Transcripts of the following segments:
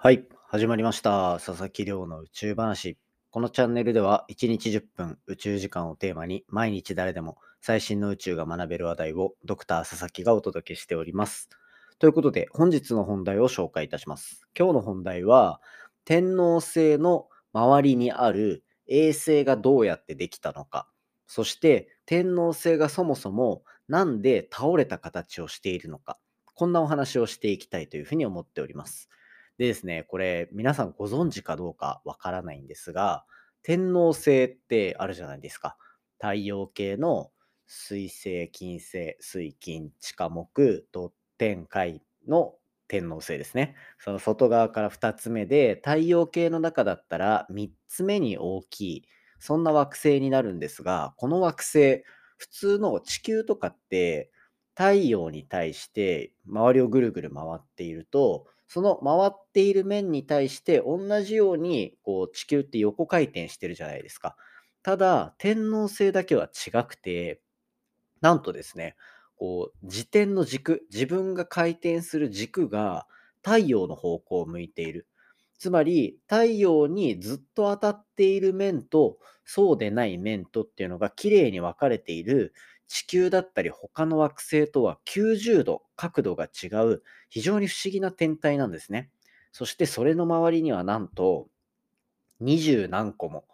はい、始まりました。佐々木亮の宇宙話。このチャンネルでは1日10分宇宙時間をテーマに毎日誰でも最新の宇宙が学べる話題をドクター佐々木がお届けしております。ということで本日の本題を紹介いたします。今日の本題は天王星の周りにある衛星がどうやってできたのか、そして天王星がそもそもなんで倒れた形をしているのか、こんなお話をしていきたいというふうに思っております。でですね、これ皆さんご存知かどうかわからないんですが、天王星ってあるじゃないですか。太陽系の水星、金星、水金、地下木、土天海の天王星ですね。その外側から2つ目で、太陽系の中だったら3つ目に大きい、そんな惑星になるんですが、この惑星、普通の地球とかって太陽に対して周りをぐるぐる回っていると、その回っている面に対して同じようにこう地球って横回転してるじゃないですか。ただ、天王星だけは違くて、なんとですね、こう自転の軸、自分が回転する軸が太陽の方向を向いている。つまり、太陽にずっと当たっている面と、そうでない面とっていうのが綺麗に分かれている地球だったり他の惑星とは90度角度が違う非常に不思議な天体なんですね。そしてそれの周りにはなんと20何個も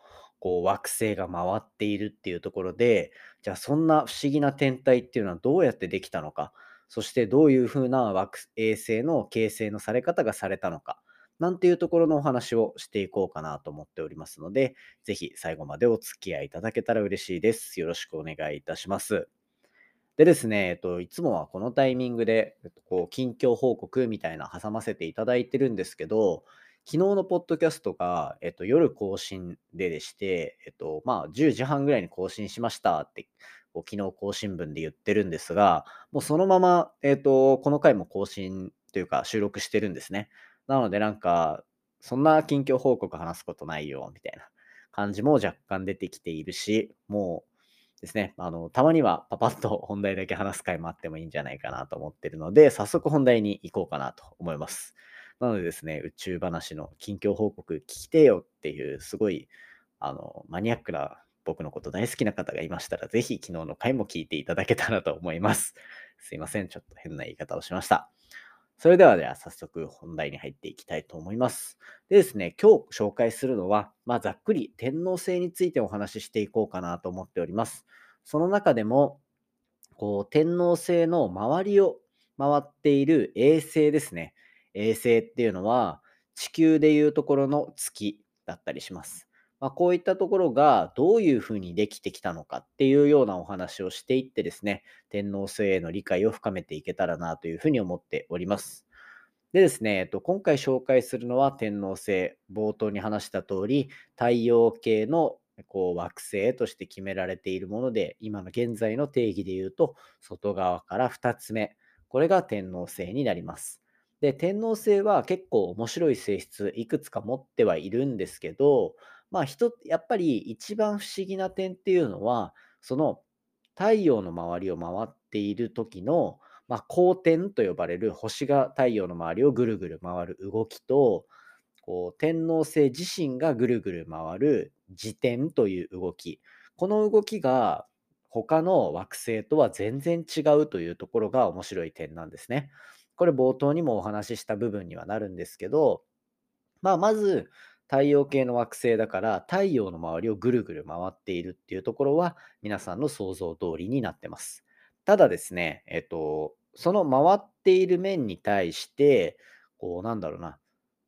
こう惑星が回っているっていうところでじゃあそんな不思議な天体っていうのはどうやってできたのかそしてどういうふうな惑衛星の形成のされ方がされたのかなんていうところのお話をしていこうかなと思っておりますので、ぜひ最後までお付き合いいただけたら嬉しいです。よろしくお願いいたします。でですね、えっと、いつもはこのタイミングで、えっと、こう近況報告みたいな挟ませていただいてるんですけど、昨日のポッドキャストが、えっと、夜更新ででして、えっと、まあ、10時半ぐらいに更新しましたって、こう昨日更新分で言ってるんですが、もうそのまま、えっと、この回も更新というか収録してるんですね。なのでなんか、そんな近況報告話すことないよ、みたいな感じも若干出てきているし、もうですね、あの、たまにはパパッと本題だけ話す回もあってもいいんじゃないかなと思ってるので、早速本題に行こうかなと思います。なのでですね、宇宙話の近況報告聞きてよっていう、すごい、あの、マニアックな僕のこと大好きな方がいましたら、ぜひ昨日の回も聞いていただけたらと思います。すいません、ちょっと変な言い方をしました。それではでは早速本題に入っていきたいと思います。でですね、今日紹介するのは、まあ、ざっくり天王星についてお話ししていこうかなと思っております。その中でも、こう天王星の周りを回っている衛星ですね。衛星っていうのは地球でいうところの月だったりします。まあ、こういったところがどういうふうにできてきたのかっていうようなお話をしていってですね、天王星への理解を深めていけたらなというふうに思っております。でですね、えっと、今回紹介するのは天王星。冒頭に話した通り、太陽系のこう惑星として決められているもので、今の現在の定義で言うと、外側から2つ目。これが天王星になります。で、天王星は結構面白い性質いくつか持ってはいるんですけど、まあ人、やっぱり一番不思議な点っていうのは、その太陽の周りを回っている時の、まあ、公転と呼ばれる星が太陽の周りをぐるぐる回る動きと、こう天王星自身がぐるぐる回る自転という動き。この動きが他の惑星とは全然違うというところが面白い点なんですね。これ冒頭にもお話しした部分にはなるんですけど、まあ、まず太陽系の惑星だから太陽の周りをぐるぐる回っているっていうところは皆さんの想像通りになってます。ただですね、えっと、その回っている面に対して、こうなんだろうな、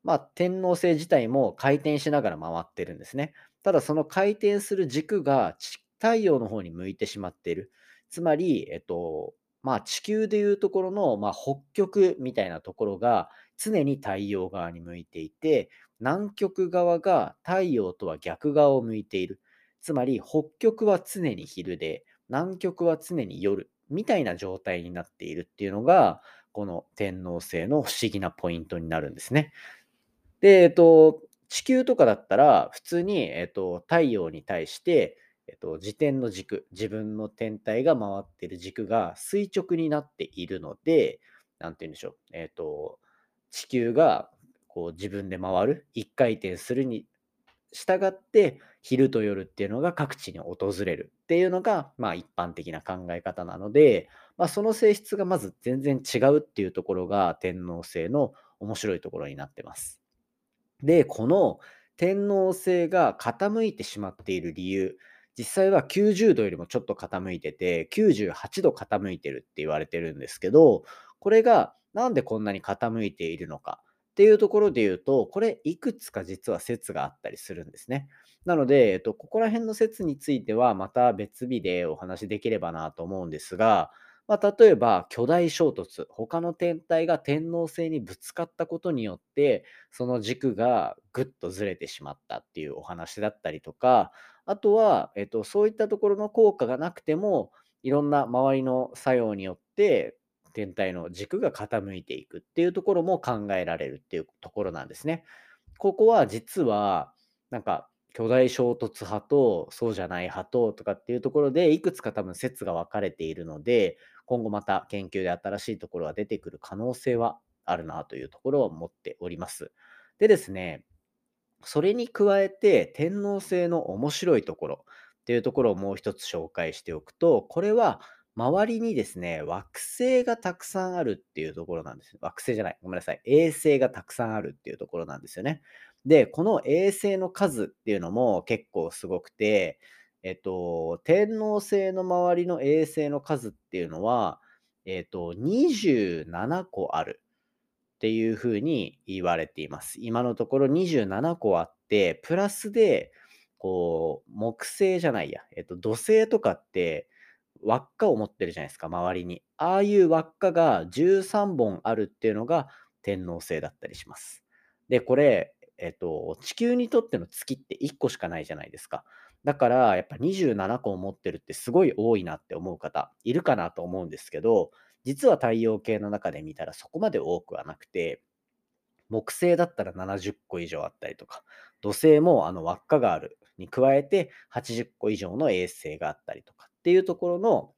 まあ天王星自体も回転しながら回ってるんですね。ただその回転する軸が太陽の方に向いてしまっている。つまり、えっと、まあ地球でいうところの、まあ、北極みたいなところが常に太陽側に向いていて、南極側が太陽とは逆側を向いている。つまり北極は常に昼で、南極は常に夜みたいな状態になっているっていうのが、この天王星の不思議なポイントになるんですね。で、えっと、地球とかだったら、普通に、えっと、太陽に対して、えっと、自転の軸、自分の天体が回っている軸が垂直になっているので、なんて言うんでしょう、えっと、地球がこう自分で回る、1回転するに従って、昼と夜っていうのが各地に訪れるっていうのが、まあ一般的な考え方なので、まあその性質がまず全然違うっていうところが天皇制の面白いところになってます。で、この天皇制が傾いてしまっている理由、実際は90度よりもちょっと傾いてて、98度傾いてるって言われてるんですけど、これがなんでこんなに傾いているのかっていうところで言うと、これいくつか実は説があったりするんですね。なので、えっと、ここら辺の説についてはまた別日でお話しできればなと思うんですが、まあ、例えば巨大衝突、他の天体が天王星にぶつかったことによって、その軸がぐっとずれてしまったっていうお話だったりとか、あとは、えっと、そういったところの効果がなくても、いろんな周りの作用によって、天体の軸が傾いていくっていうところも考えられるっていうところなんですね。ここは実は、なんか巨大衝突派とそうじゃない派ととかっていうところでいくつか多分説が分かれているので今後また研究で新しいところが出てくる可能性はあるなというところを持っております。でですね、それに加えて天皇制の面白いところっていうところをもう一つ紹介しておくと、これは周りにですね、惑星がたくさんあるっていうところなんです。惑星じゃない。ごめんなさい。衛星がたくさんあるっていうところなんですよね。で、この衛星の数っていうのも結構すごくて、えっと、天王星の周りの衛星の数っていうのは、えっと、27個あるっていうふうに言われています。今のところ27個あって、プラスで、こう、木星じゃないや、えっと、土星とかって、輪っかを持ってるじゃないですか、周りに。ああいう輪っかが13本あるっていうのが天王星だったりします。で、これ、えっと、地球にとっての月って1個しかないじゃないですか。だから、やっぱ27個を持ってるってすごい多いなって思う方いるかなと思うんですけど、実は太陽系の中で見たらそこまで多くはなくて、木星だったら70個以上あったりとか、土星もあの輪っかがあるに加えて80個以上の衛星があったりとかっていうところの、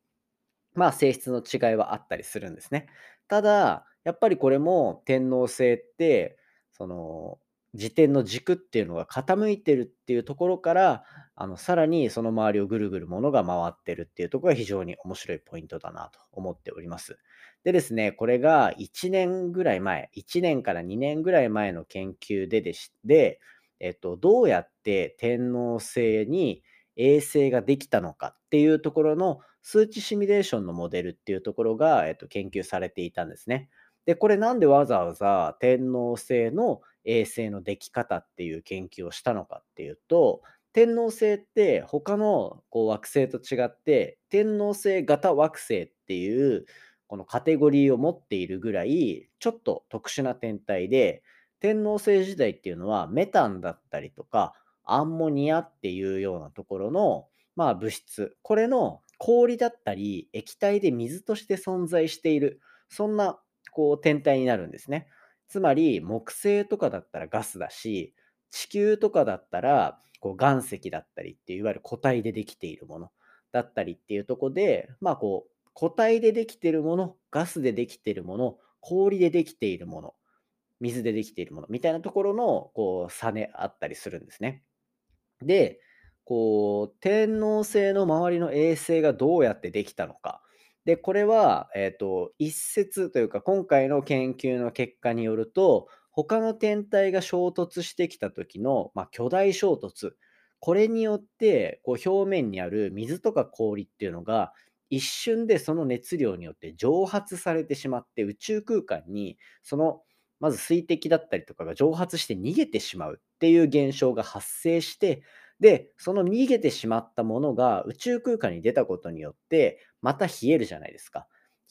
まあ、性質の違いはあったりするんですね。ただ、やっぱりこれも天王星って、その、自転の軸っていうのが傾いてるっていうところから、あのさらにその周りをぐるぐるものが回ってるっていうところが非常に面白いポイントだなと思っております。でですね、これが1年ぐらい前、1年から2年ぐらい前の研究ででしで、えっと、どうやって天王星に衛星ができたのかっていうところの数値シミュレーションのモデルっていうところが、えっと、研究されていたんですね。で、これなんでわざわざ天王星の衛星のでき方っていう研究をしたのかっていうと、天王星って他のこう惑星と違って、天王星型惑星っていうこのカテゴリーを持っているぐらい、ちょっと特殊な天体で、天王星時代っていうのはメタンだったりとか、アンモニアっていうようなところの、まあ、物質、これの氷だったり液体で水として存在している、そんなこう天体になるんですね。つまり木星とかだったらガスだし、地球とかだったらこう岩石だったりっていういわゆる固体でできているものだったりっていうとこで、まあこう固体でできているもの、ガスでできているもの、氷でできているもの、水でできているものみたいなところのこう差であったりするんですね。で、こう天王星の周りの衛星がどうやってできたのか。で、これは、えっ、と、一説というか、今回の研究の結果によると、他の天体が衝突してきた時の、まあ、巨大衝突、これによって、こう表面にある水とか氷っていうのが、一瞬でその熱量によって蒸発されてしまって、宇宙空間に、その、まず水滴だったりとかが蒸発して逃げてしまうっていう現象が発生して、で、その逃げてしまったものが宇宙空間に出たことによって、また冷えるじゃないですか。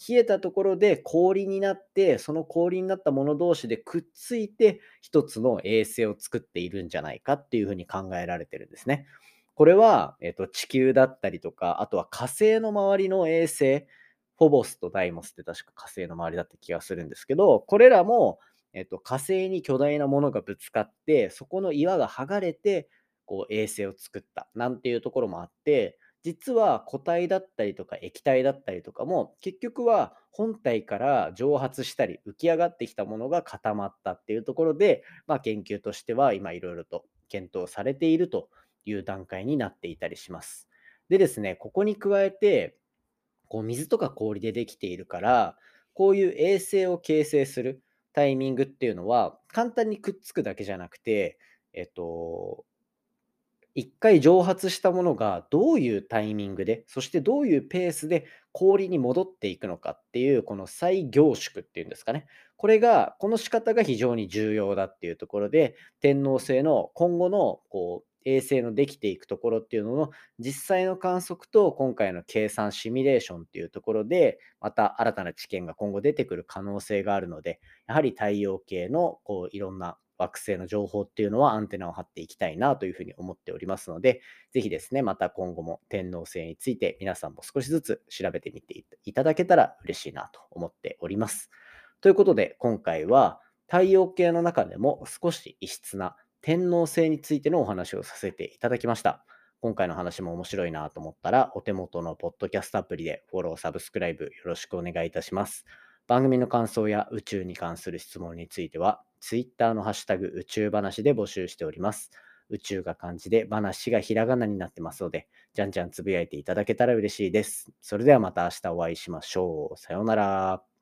冷えたところで氷になって、その氷になったもの同士でくっついて、一つの衛星を作っているんじゃないかっていうふうに考えられてるんですね。これは、えっと、地球だったりとか、あとは火星の周りの衛星、フォボスとダイモスって確か火星の周りだった気がするんですけど、これらも、えっと、火星に巨大なものがぶつかって、そこの岩が剥がれて、こう衛星を作ったなんていうところもあって、実は固体だったりとか液体だったりとかも結局は本体から蒸発したり浮き上がってきたものが固まったっていうところで、まあ、研究としては今いろいろと検討されているという段階になっていたりします。でですね、ここに加えてこう水とか氷でできているから、こういう衛星を形成するタイミングっていうのは、簡単にくっつくだけじゃなくて、えっと、一回蒸発したものがどういうタイミングで、そしてどういうペースで氷に戻っていくのかっていう、この再凝縮っていうんですかね。これが、この仕方が非常に重要だっていうところで、天王星の今後のこう衛星のできていくところっていうのの実際の観測と今回の計算シミュレーションっていうところでまた新たな知見が今後出てくる可能性があるのでやはり太陽系のこういろんな惑星の情報っていうのはアンテナを張っていきたいなというふうに思っておりますので、ぜひですね、また今後も天王星について皆さんも少しずつ調べてみていただけたら嬉しいなと思っております。ということで、今回は太陽系の中でも少し異質な天王星についてのお話をさせていただきました。今回の話も面白いなと思ったら、お手元のポッドキャストアプリでフォロー、サブスクライブよろしくお願いいたします。番組の感想や宇宙に関する質問については、Twitter のハッシュタグ宇宙話で募集しております。宇宙が漢字で話がひらがなになってますので、じゃんじゃんつぶやいていただけたら嬉しいです。それではまた明日お会いしましょう。さようなら。